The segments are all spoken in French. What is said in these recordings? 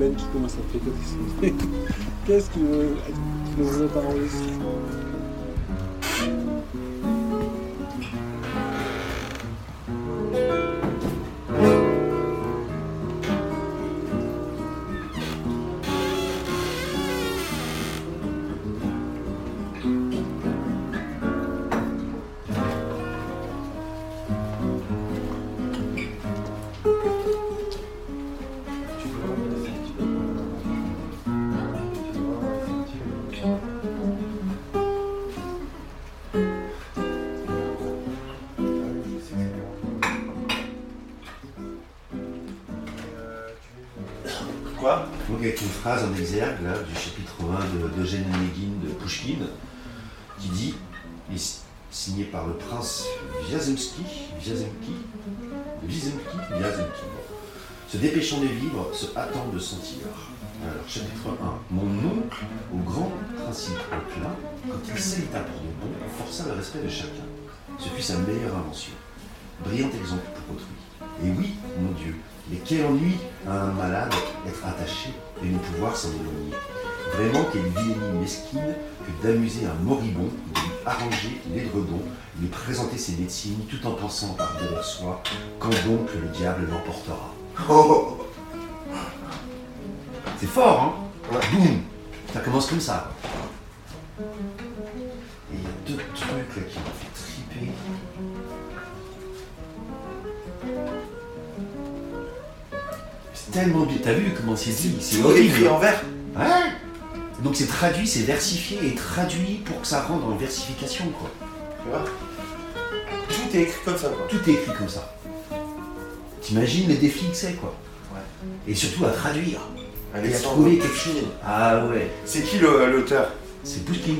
Ben qui commence à tricoter. Qu'est-ce qu'il veut Il veut enregistrer Quoi Donc avec une phrase en exergue là, du chapitre 1 de- d'Eugène Onegin de Pushkin qui dit, signé par le prince Vyazemski, Vyazemki, Vyazemki, Vyazemki, bon. se dépêchant de vivre, se hâtant de sentir. Alors, chapitre 1. Mon oncle, au grand principe plein, quand il s'éta pour de bon, força le respect de chacun. Ce fut sa meilleure invention. Brillant exemple pour autrui. Et oui, mon Dieu, mais quel ennui à un malade être attaché et ne pouvoir s'en éloigner. Vraiment, quelle vilainie mesquine que d'amuser un moribond, de lui arranger l'édredon, lui présenter ses médecines tout en pensant par derrière soi quand donc le diable l'emportera? Oh, C'est fort, hein? Boum Ça commence comme ça. Et il y a deux trucs là qui m'ont fait triper. Tellement bien. T'as vu comment c'est dit C'est horrible. écrit en vert. Ouais. Donc c'est traduit, c'est versifié et traduit pour que ça rentre en versification, quoi. Tu vois Tout est écrit comme ça, quoi. Tout est écrit comme ça. T'imagines les défis que c'est, quoi. Ouais. Et surtout à traduire. Et à Alexandre trouver quelque chose. Ah ouais. C'est qui l'auteur C'est Pushkin.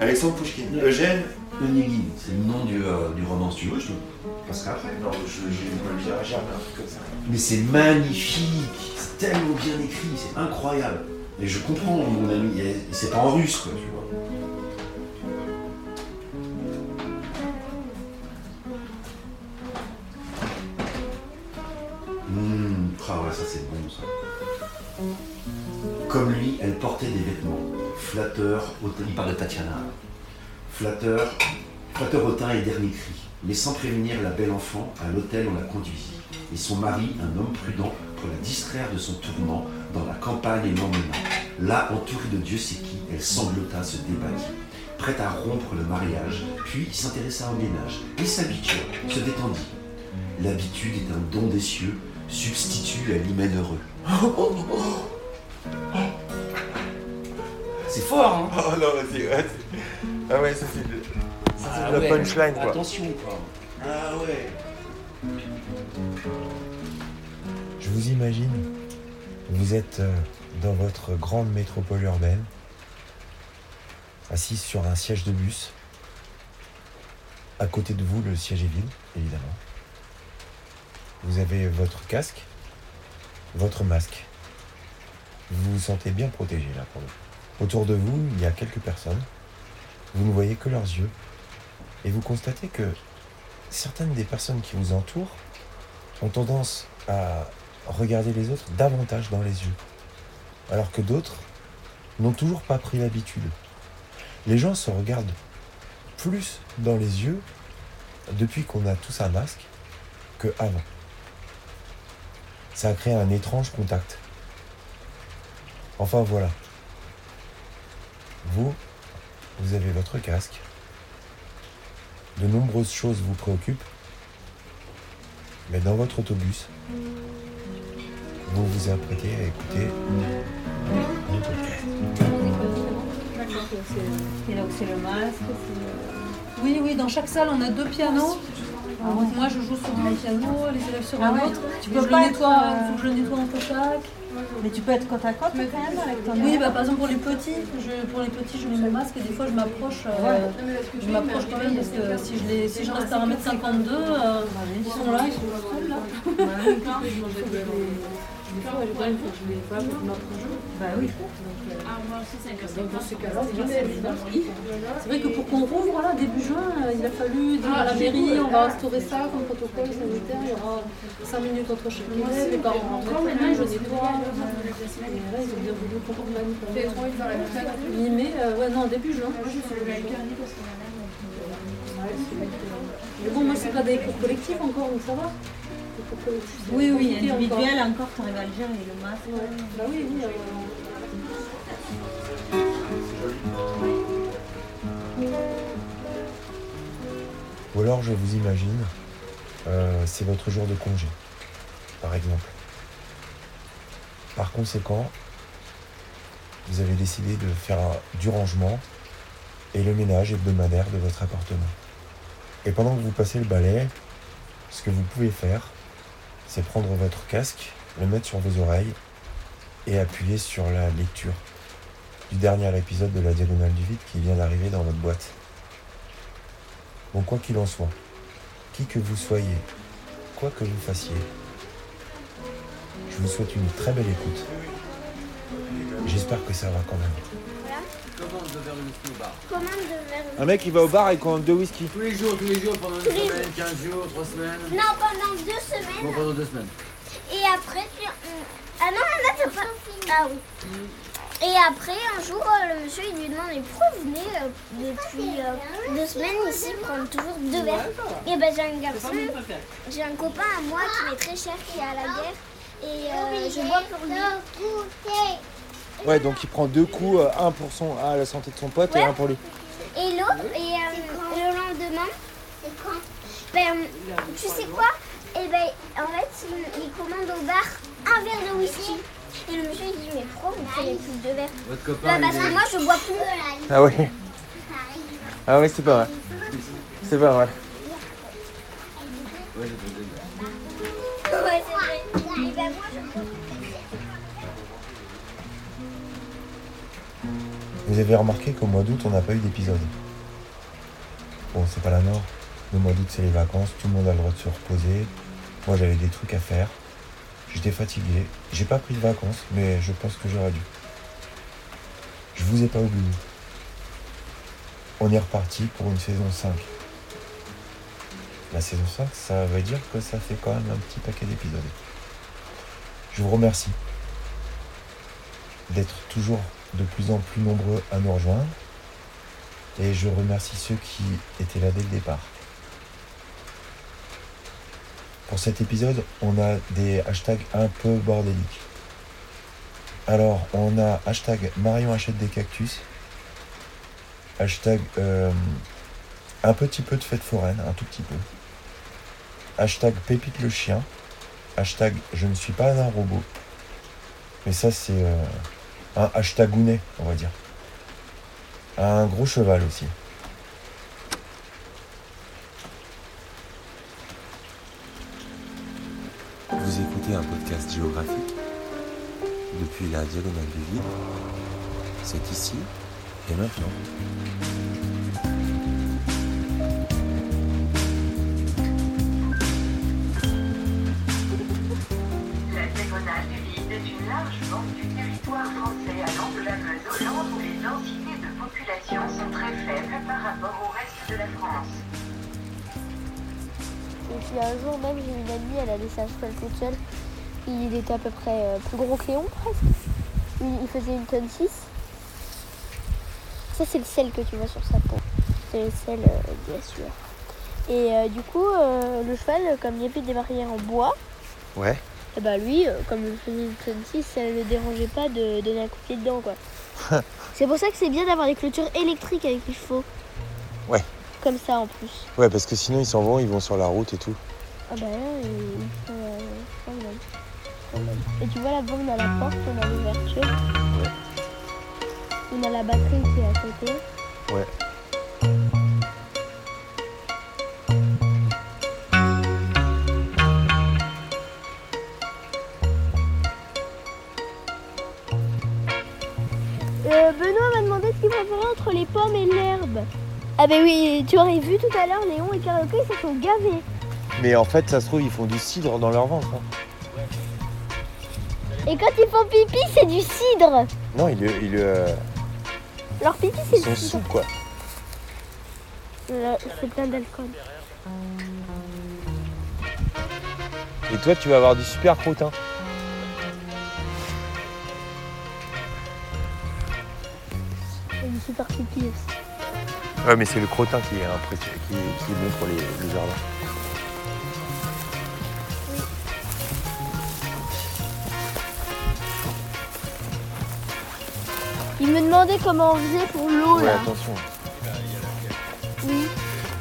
Alexandre. Ouais. Eugène Onegin, c'est le nom du, euh, du roman, si tu veux, je te passerai après. Non, je j'ai un truc comme ça. Mais c'est magnifique, c'est tellement bien écrit, c'est incroyable. Et je comprends mon ami, c'est pas en russe, quoi, tu vois. Hum, ah ouais, ça c'est bon ça. Comme lui, elle portait des vêtements flatteurs, il parle de Tatiana. Flatteur hautain et dernier cri. Mais sans prévenir la belle enfant, à l'hôtel on la conduisit. Et son mari, un homme prudent, pour la distraire de son tourment, dans la campagne et l'emmena. Là, entourée de Dieu sait qui, elle sanglota, se débattit, prête à rompre le mariage, puis s'intéressa au ménage, et s'habitua, se détendit. L'habitude est un don des cieux, substitut à l'hymen heureux. C'est fort, hein? Oh non, vas-y, Ah ouais, ça, c'est Ah de la ouais. punchline, quoi. Attention, quoi. Ah ouais. Je vous imagine, vous êtes euh, dans votre grande métropole urbaine, assis sur un siège de bus. À côté de vous, le siège est vide, évidemment. Vous avez votre casque, votre masque. Vous vous sentez bien protégé là pour le coup. Autour de vous, il y a quelques personnes. Vous ne voyez que leurs yeux. Et vous constatez que certaines des personnes qui vous entourent ont tendance à regarder les autres davantage dans les yeux. Alors que d'autres n'ont toujours pas pris l'habitude. Les gens se regardent plus dans les yeux depuis qu'on a tous un masque que avant. Ça a créé un étrange contact. Enfin voilà. Vous, vous avez votre casque. De nombreuses choses vous préoccupent. Mais dans votre autobus, vous vous apprêtez à écouter mon podcast. Et donc c'est le masque, c'est le- Oui, oui, dans chaque salle, on a deux pianos. Alors, moi, je joue sur mon piano, les élèves sur Ah un ouais. autre. Tu peux que je le nettoie, euh, faut que je le nettoie entre chaque. Mais tu peux être côte à côte quand même avec ton Oui, bah, par exemple, pour les petits, je, pour les petits, je mets mon masque et des fois, je m'approche. euh, je m'approche quand même parce que si je, les, si je reste à 1m52, euh, ils sont là, ils sont seuls là. Je même, je. Bah oui. Donc, euh, donc dans ces cas-là, c'est. C'est vrai que pour qu'on rouvre là, début juin, euh, il a fallu dire à la mairie, on va instaurer ça comme protocole sanitaire, il y aura 5 minutes entre chaque élève, les parents rentrent, maintenant je nettoie. Et là, ils ont bien voulu qu'on reprenne. Mi-mai, euh, ouais, non, début juin. Mais bon, moi, c'est pas des cours collectifs encore, donc ça va. Oui, oui, individuel encore, tu arrives à le gérer, le masque. Ouais. Bah oui, oui. euh, Ou alors je vous imagine, euh, c'est votre jour de congé, par exemple. Par conséquent, vous avez décidé de faire un- du rangement et le ménage hebdomadaire de votre appartement. Et pendant que vous passez le balai, ce que vous pouvez faire, c'est prendre votre casque, le mettre sur vos oreilles et appuyer sur la lecture du dernier épisode de la Diagonale du Vide qui vient d'arriver dans votre boîte. Bon, quoi qu'il en soit, qui que vous soyez, quoi que vous fassiez, je vous souhaite une très belle écoute. J'espère que ça va quand même. Commande de verre de whisky au bar. Commande de verre. Un mec, il va au bar et commande deux whisky. Tous les jours, tous les jours, pendant une Tous les semaine, 15 jours, 3 semaines. Non, pendant deux Bon, semaines. pendant 2 semaines. Et après, tu... Ah non, là, t'as pas... Ah oui. Et après, un jour, euh, le monsieur, il lui demande, mais pourquoi vous venez euh, depuis euh, deux semaines ici prendre toujours deux verres Et ben, j'ai un garçon, j'ai un copain à moi qui m'est très cher, qui est à la guerre. Et euh, je bois pour lui. Ouais, donc il prend deux coups, euh, un pour son, à la santé de son pote et un pour lui. Et l'autre, et euh, le lendemain, ben, tu sais quoi? Et ben, en fait, il, il commande au bar un verre de whisky. Et le monsieur il dit, mais pourquoi vous prenez plus de verres Votre Bah, copain, parce il que moi, je bois plus. Ah ouais Ah ouais, c'est pas mal. C'est pas. Ouais, c'est vrai. Vous avez remarqué qu'au mois d'août, on n'a pas eu d'épisode. Bon, c'est pas la mort. Le mois d'août, c'est les vacances, tout le monde a le droit de se reposer. Moi, j'avais des trucs à faire. J'étais fatigué. J'ai pas pris de vacances, mais je pense que j'aurais dû. Je vous ai pas oublié. On est reparti pour une saison 5. La saison 5, ça veut dire que ça fait quand même un petit paquet d'épisodes. Je vous remercie d'être toujours de plus en plus nombreux à nous rejoindre. Et je remercie ceux qui étaient là dès le départ. Pour cet épisode, on a des hashtags un peu bordéliques. Alors, on a hashtag Marion achète des cactus. Hashtag euh, un petit peu de fête foraine, un tout petit peu. Hashtag Pépite le chien. Hashtag je ne suis pas un robot. Mais ça, c'est euh, un hashtag gounet, on va dire. Un gros cheval aussi. Vous écoutez un podcast géographique depuis la diagonale du vide. C'est ici et maintenant. Un jour même, j'ai une amie, elle a laissé un cheval toute seule. Il était à peu près euh, plus gros que Léon, presque. Il, il faisait une tonne 6. Ça, c'est le sel que tu vois sur sa peau. C'est le sel, euh, bien sûr. Et euh, du coup, euh, le cheval, comme il y avait des barrières en bois, Ouais. et bah lui, euh, comme il faisait une tonne 6, ça ne le dérangeait pas de donner un coup de pied dedans, quoi. c'est pour ça que c'est bien d'avoir des clôtures électriques avec les chevaux. Ouais. Comme ça en plus. Ouais, parce que sinon ils s'en vont, ils vont sur la route et tout. Ah bah là, il faut euh, quand même. Quand même. Et tu vois la borne à la porte, on a l'ouverture. On a la batterie qui est à côté. Ouais. Euh, Benoît m'a demandé ce qu'il préférait entre les pommes et l'herbe. Ah bah oui, tu aurais vu tout à l'heure, Léon et Karaoke, ils se sont gavés. Mais en fait, ça se trouve, ils font du cidre dans leur ventre. hein. Et quand ils font pipi, c'est du cidre. Non, il, il, euh, Leur pipi, ils c'est sont du sous cidre. quoi. Là, C'est plein d'alcool. Et toi, tu vas avoir du super crottin. Et du super pipi aussi. Ouais, mais c'est le crottin qui est qui, qui est bon pour les, le jardin. Il me demandait comment on faisait pour l'eau Ouais, là. attention. Oui.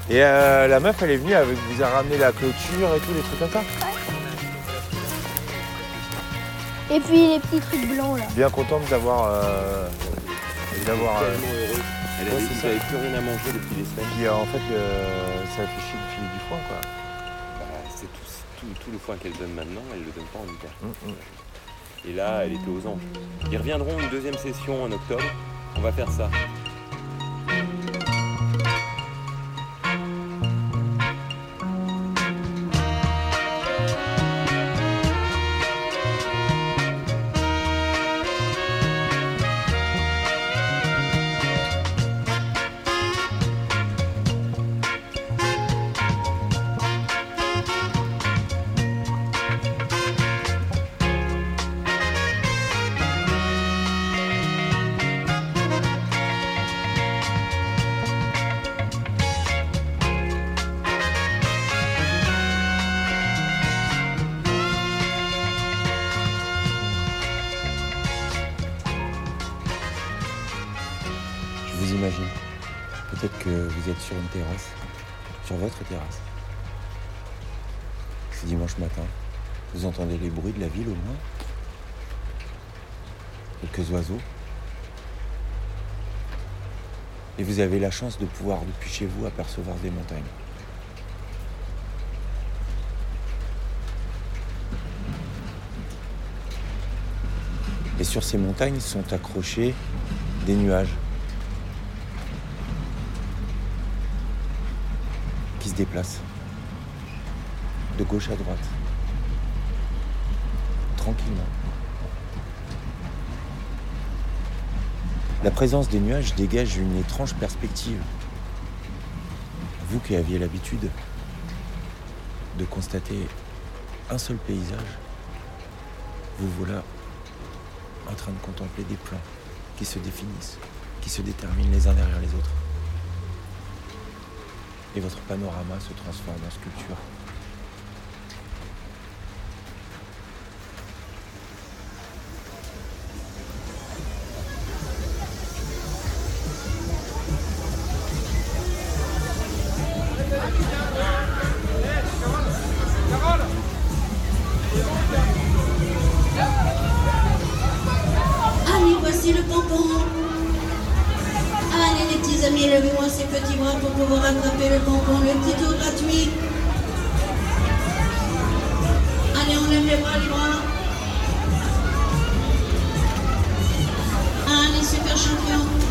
Et euh, la meuf, elle est venue avec, vous a ramené la clôture et tout, les trucs comme ça. Et puis les petits trucs blancs là. Bien contente d'avoir, euh, d'avoir. euh, Elle Ouais, avait dit qu'elle plus rien à manger depuis des semaines. puis euh, en fait, le- ça a fait chier de filer du foin, quoi. Bah, c'est tout, tout, tout le foin qu'elle donne maintenant, elle le donne pas en hiver. Mm, mm. Et là, elle était aux anges. Ils reviendront une deuxième session en octobre. On va faire ça. Vous êtes sur une terrasse, sur votre terrasse. C'est dimanche matin. Vous entendez les bruits de la ville au loin Quelques oiseaux. Et vous avez la chance de pouvoir, depuis chez vous, apercevoir des montagnes. Et sur ces montagnes sont accrochés des nuages se déplacent de gauche à droite, tranquillement. La présence des nuages dégage une étrange perspective. Vous qui aviez l'habitude de constater un seul paysage, vous voilà en train de contempler des plans qui se définissent, qui se déterminent les uns derrière les autres. Et votre panorama se transforme en sculpture. Le pompon, le petit tour gratuit. Allez, on lève les bras, les bras. Allez, super champion.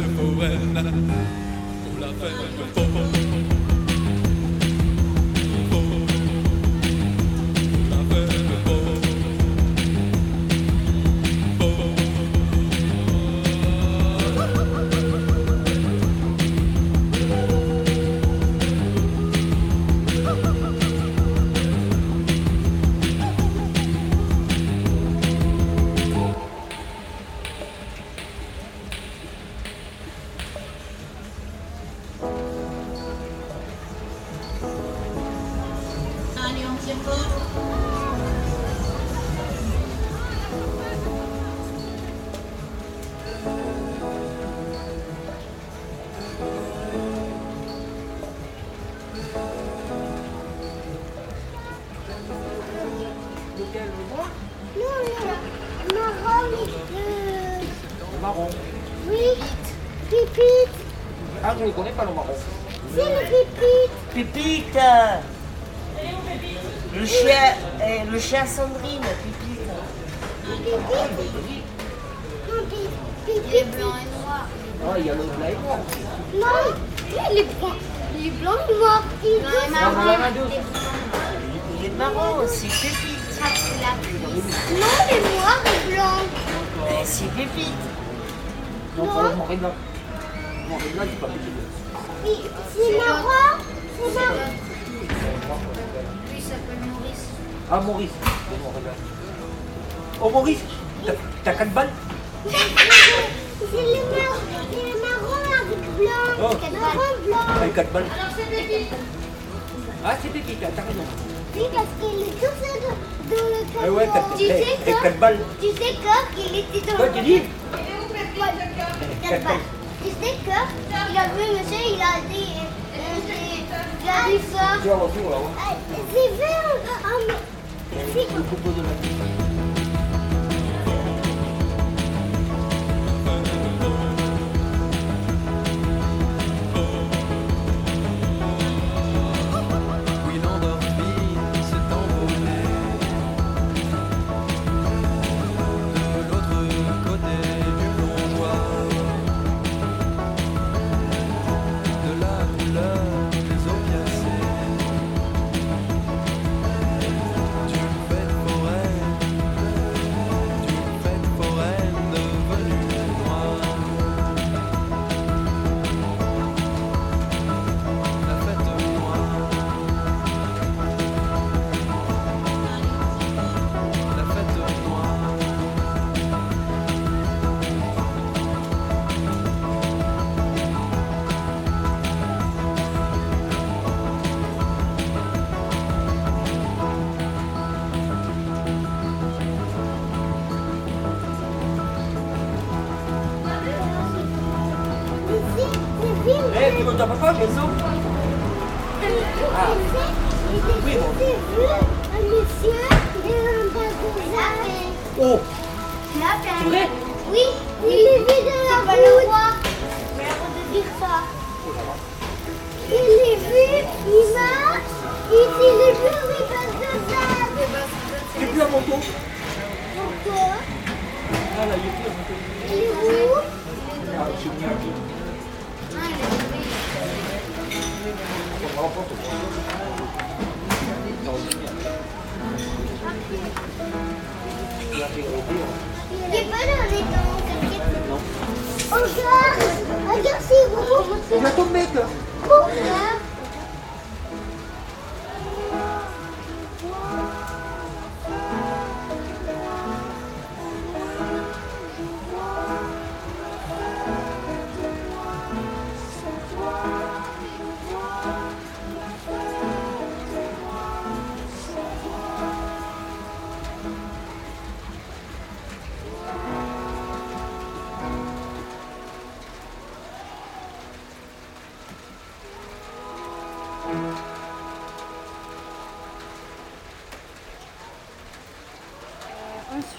C'est Ah, je ne connais pas le marron. C'est le pipite. Pipite euh, Le chien, euh, le chien Sandrine, Pipite. Il est blanc et noir. Ah, il y a le blanc et noir. Non, il est blanc. Il est blanc et noir. Il est mais il est marron, c'est Pépite. Non, il est noir et blanc. C'est Pépite. Non, c'est. Il- C'est marron. C'est marron. Lui, il s'appelle Maurice. Ah, Maurice. Oh, Maurice, t'as- t'as 4 balles? C'est le marron. Avec blanc. Oh. Marron blanc. T'as 4 balles? Alors, c'est Pépite. Ah, c'est Pépite, t'as raison. Oui, parce qu'il est tout seul dans dans le Eh ouais, camion. t'as Tu sais t'as- t'as 4 balles. Tu sais que qu'il était dans Toi, le tu dis Quatre balles. Tu sais que il a vu monsieur, il a dit, euh, c'est- il a dit ça. Tu vas voir, tu vas voir. Ah, C'est vert. Ah, mais c'est il il est plus un manteau. Pourquoi Ah là, il est plus manteau. Il est où Ah, je suis à. On va on va. Il est pas dans les dents, t'inquiète. Regarde, regarde, c'est rouge. Il a ton mec Pourquoi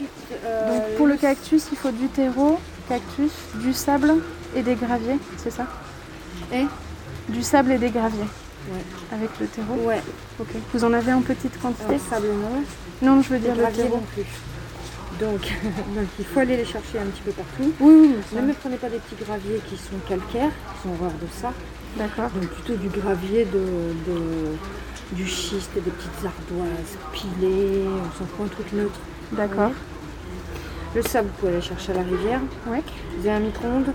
Ensuite, Donc pour le cactus, il faut du terreau, cactus, du sable et des graviers, c'est ça? Et? Du sable et des graviers. Avec le terreau? Ouais. Ok. Vous en avez en petite quantité? Alors, sable non. Non, je veux dire le terreau. non plus. Donc, donc, il faut aller les chercher un petit peu partout. Oui, oui, Ne me prenez pas des petits graviers qui sont calcaires, qui sont horreurs de ça. D'accord. Donc plutôt du gravier de, de- du schiste, des petites ardoises pilées, on s'en fout un truc neutre. D'accord. Le sable, vous pouvez aller chercher à la rivière. Ouais. Vous avez un micro-ondes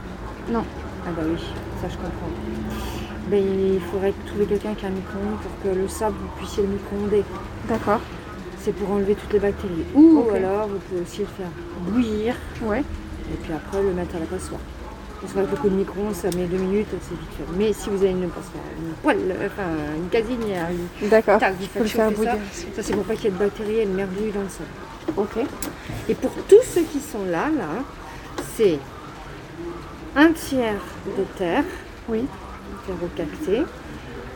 Non. Ah bah oui, ça je comprends. Ben, il faudrait trouver quelqu'un qui a un micro-ondes pour que le sable, vous puissiez le micro-onder. D'accord. C'est pour enlever toutes les bactéries. Ou alors, vous pouvez aussi le faire bouillir. Ouais. Et puis après, le mettre à la passoire. Parce qu'avec le coup de micro, ça met deux minutes, c'est vite fait. Mais si vous avez une passoire, une poêle, enfin une casinière, une... D'accord, tac, vous faites chauffer ça. Ça, c'est pour pas qu'il y ait de bactéries et de dans le sol. Ok. Et pour tous ceux qui sont là, là, c'est un tiers de terre, oui, terreau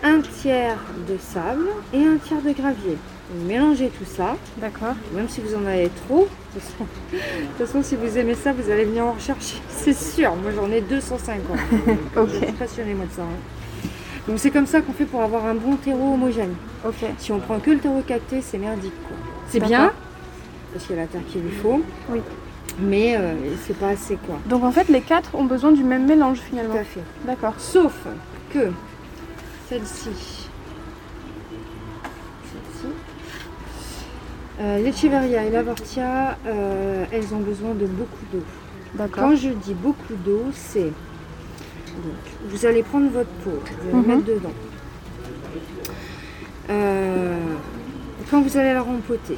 un tiers de sable et un tiers de gravier. Vous mélangez tout ça. D'accord. Même si vous en avez trop, de toute façon, de toute façon, si vous aimez ça, vous allez venir en rechercher. C'est sûr. Moi, j'en ai 250. Ok. Je suis passionnée, moi, de ça. hein. Donc, c'est comme ça qu'on fait pour avoir un bon terreau homogène. Ok. Si on prend que le terreau cacté, c'est merdique. quoi. C'est bien, parce qu'il y a la terre qu'il lui faut. Oui. Mais euh, c'est pas assez, quoi. Donc en fait, les quatre ont besoin du même mélange finalement. Tout à fait. D'accord. Sauf que celle-ci, celle-ci, euh, l'Echeveria et l'Avortia, euh, elles ont besoin de beaucoup d'eau. D'accord. Quand je dis beaucoup d'eau, c'est vous allez prendre votre pot, vous allez Mhm. mettre dedans. Euh, quand vous allez la rempoter,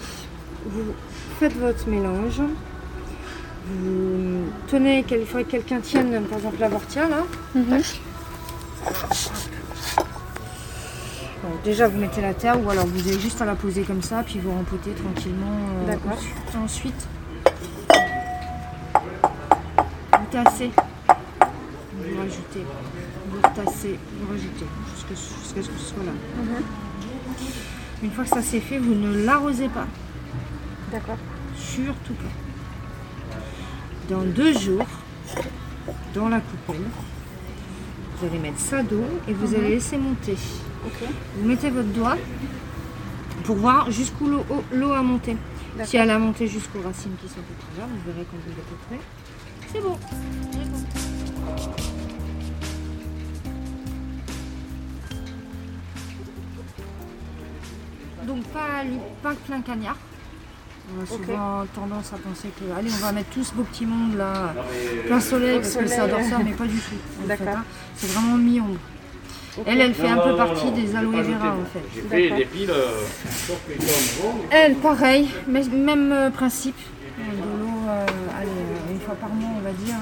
vous faites votre mélange. Vous tenez, il faudrait que quelqu'un tienne par exemple l'avortia là. Tac. Bon, déjà vous mettez la terre ou alors vous avez juste à la poser comme ça puis vous rempotez tranquillement. euh, D'accord. ensuite- vous tassez, vous rajoutez, vous retassez, vous rajoutez jusqu'à jusqu'à ce que ce soit là. Une fois que ça c'est fait, vous ne l'arrosez pas. D'accord. Surtout pas. Dans deux jours, dans la coupelle, vous allez mettre ça d'eau et vous Mhm. allez laisser monter. Vous mettez votre doigt pour voir jusqu'où l'eau l'eau a monté. Si elle a monté jusqu'aux racines qui sont près là, vous verrez quand vous êtes près. C'est bon. Donc pas, pas plein cagnard. On a souvent tendance à penser que allez on va mettre tout ce beau petit monde là plein soleil parce que ça adore ça mais pas du tout. D'accord. hein. C'est vraiment mi-ombre. Elle, elle fait un peu partie des aloe vera en fait. J'ai fait des piles, euh, que Elle, pareil, mais- même euh, principe. Euh, De l'eau, euh, allez, une fois par mois, on va dire.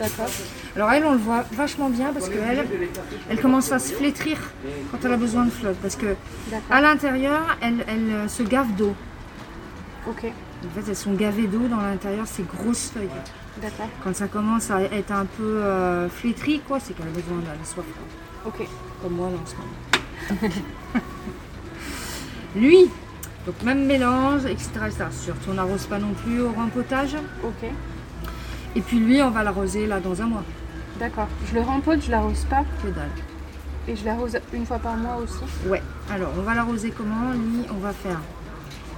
D'accord. Alors elle, on le voit vachement bien parce qu'elle, elle commence à se flétrir quand elle a besoin de flotte. Parce que à l'intérieur, elle, elle se gave d'eau. Ok. En fait, elles sont gavées d'eau dans l'intérieur, ces grosses feuilles. D'accord. Quand ça commence à être un peu euh, flétri, quoi, c'est qu'elle a besoin d'aller soif. quoi. Ok. Comme moi là en ce moment. Lui, donc même mélange, etc. etc. Surtout on n'arrose pas non plus au rempotage. Ok. Et puis lui, on va l'arroser là dans un mois. D'accord. Je le rempote, je l'arrose pas. Que dalle. Et je l'arrose une fois par mois aussi. Ouais. Alors on va l'arroser comment? Lui, on va faire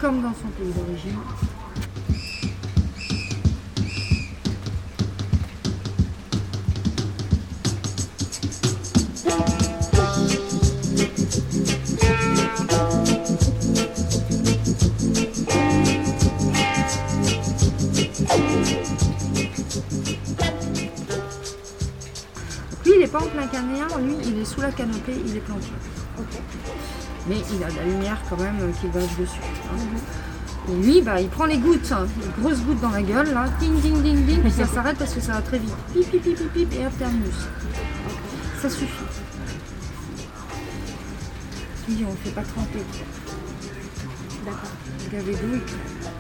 comme dans son pays d'origine. Lui, il n'est pas en plein cagnard, lui, il est sous la canopée, il est planqué. Mais il a de la lumière quand même euh, qui vache dessus. hein. Et lui, bah, il prend les gouttes, hein, les grosses gouttes dans la gueule, là, ding ding ding ding, puis ça s'arrête parce que ça va très vite. Pip pip pip pip pip, et hop, terminus. Ça suffit. Lui, on ne fait pas tremper. D'accord. Et tout.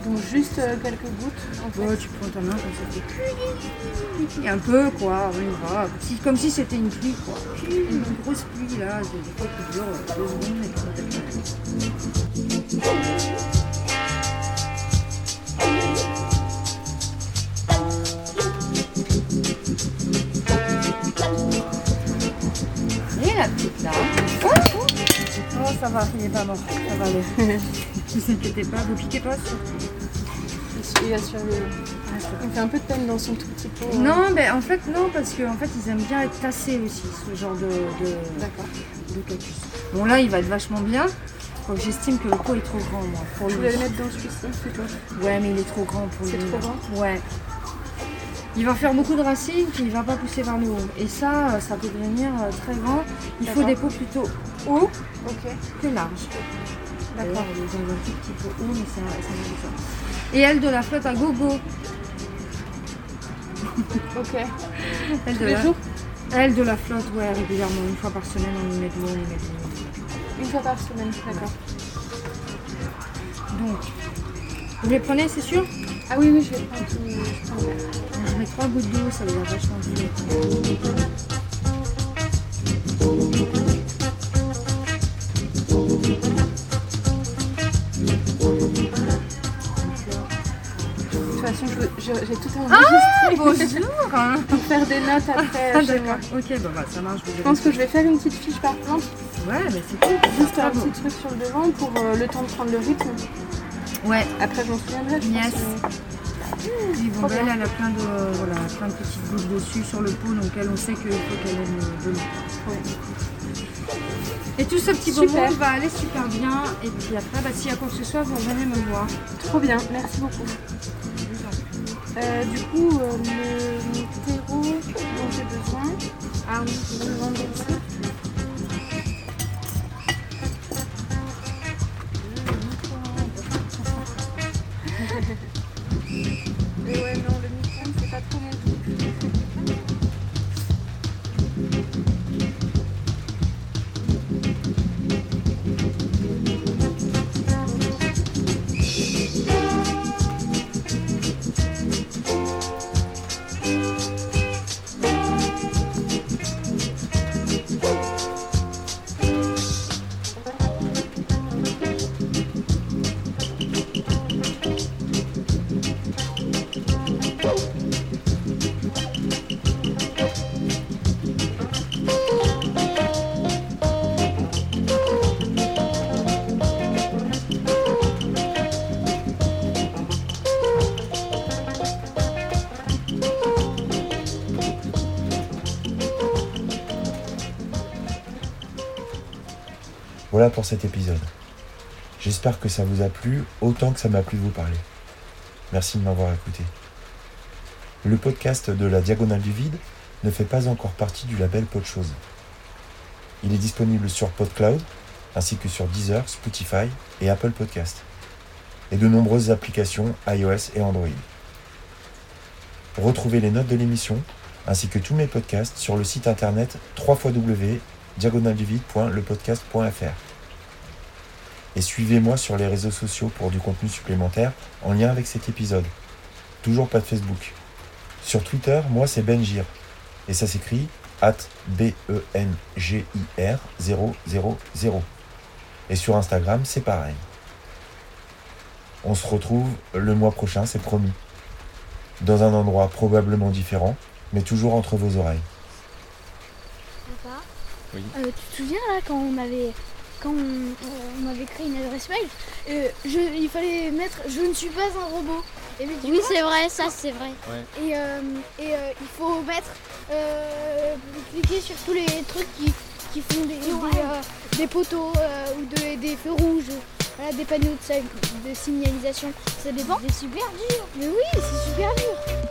Donc juste euh, quelques gouttes. En fait. Ouais, tu prends ta main comme ça. fait Un peu quoi. Si- comme si c'était une pluie quoi. Une grosse pluie là, des fois qui dure deux secondes et puis Et la petite là. Oh, ça va, il n'est pas mort. Ça va aller. Ne vous inquiétez pas, vous piquez pas sur Il va survivre. On fait un peu de peine dans son tout petit pot. hein. Non, mais en fait, non, parce qu'en fait, ils aiment bien être tassés aussi, ce genre de, de, de cactus. Bon, là, il va être vachement bien. Quoique j'estime que le pot est trop grand, moi, pour lui. voulais le mettre dans celui-ci plutôt. Ouais, mais il est trop grand pour lui. C'est trop grand Ouais. Il va faire beaucoup de racines, puis il va pas pousser vers le haut. Et ça, ça peut devenir euh, très grand. Il faut des pots plutôt hauts que larges. D'accord. Un tout petit pot haut, mais ça, ça. Et elle, de la flotte à gogo. Ok. Elle Tous de les la... jours Elle de la flotte, ouais, régulièrement. Une fois par semaine, on y met de l'eau, on y met de l'eau. Une fois par semaine, d'accord. Donc, vous les prenez, c'est sûr? Ah oui, oui, je vais prendre tout. je prends. Je mets trois gouttes d'eau, ça va vachement vite. J'ai tout Ah, enregistré. bonjour Pour faire des notes après Ah, chez moi. Ok, bon, bah, ça marche. Je pense que je vais faire une petite fiche par plante. Ouais, mais c'est cool. Juste un petit truc sur le devant pour euh, le temps de prendre le rythme. Ouais. Après, je m'en souviendrai. Je Yes. pense, bon, Trop bah, elle, elle a plein de, voilà, plein de petites gouttes dessus sur le pot, donc elle, on sait qu'il faut qu'elle ait de l'eau. Et tout ce petit Super. va aller super bien. Et puis après, bah, s'il y a quoi que ce soit, vous revenez me voir. Trop bien, merci beaucoup. Euh, du coup, euh, le terreau dont j'ai besoin. Ah oui, Voilà pour cet épisode. J'espère que ça vous a plu autant que ça m'a plu de vous parler. Merci de m'avoir écouté. Le podcast de la Diagonale du Vide ne fait pas encore partie du label Podchose. Il est disponible sur PodCloud, ainsi que sur Deezer, Spotify et Apple Podcast, et de nombreuses applications iOS et Android. Retrouvez les notes de l'émission, ainsi que tous mes podcasts sur le site internet www.diagonalduvide.lepodcast.fr. Et suivez-moi sur les réseaux sociaux pour du contenu supplémentaire en lien avec cet épisode. Toujours pas de Facebook. Sur Twitter, moi c'est Benjir. Et ça s'écrit at B-E-N-G-I-R 000. Et sur Instagram, c'est pareil. On se retrouve le mois prochain, c'est promis. Dans un endroit probablement différent, mais toujours entre vos oreilles. Papa, Oui. euh, tu te souviens là quand on avait quand on, on avait créé une adresse mail, euh, je, il fallait mettre je ne suis pas un robot. Et mais tu Oui, c'est vrai, ça c'est vrai. Et, euh, et euh, il faut mettre euh, cliquer sur tous les trucs qui, qui font des, des, euh, des poteaux euh, ou de- des feux rouges, voilà, des panneaux de, de signalisation. Ça dépend. C'est super dur. Mais oui, c'est super dur.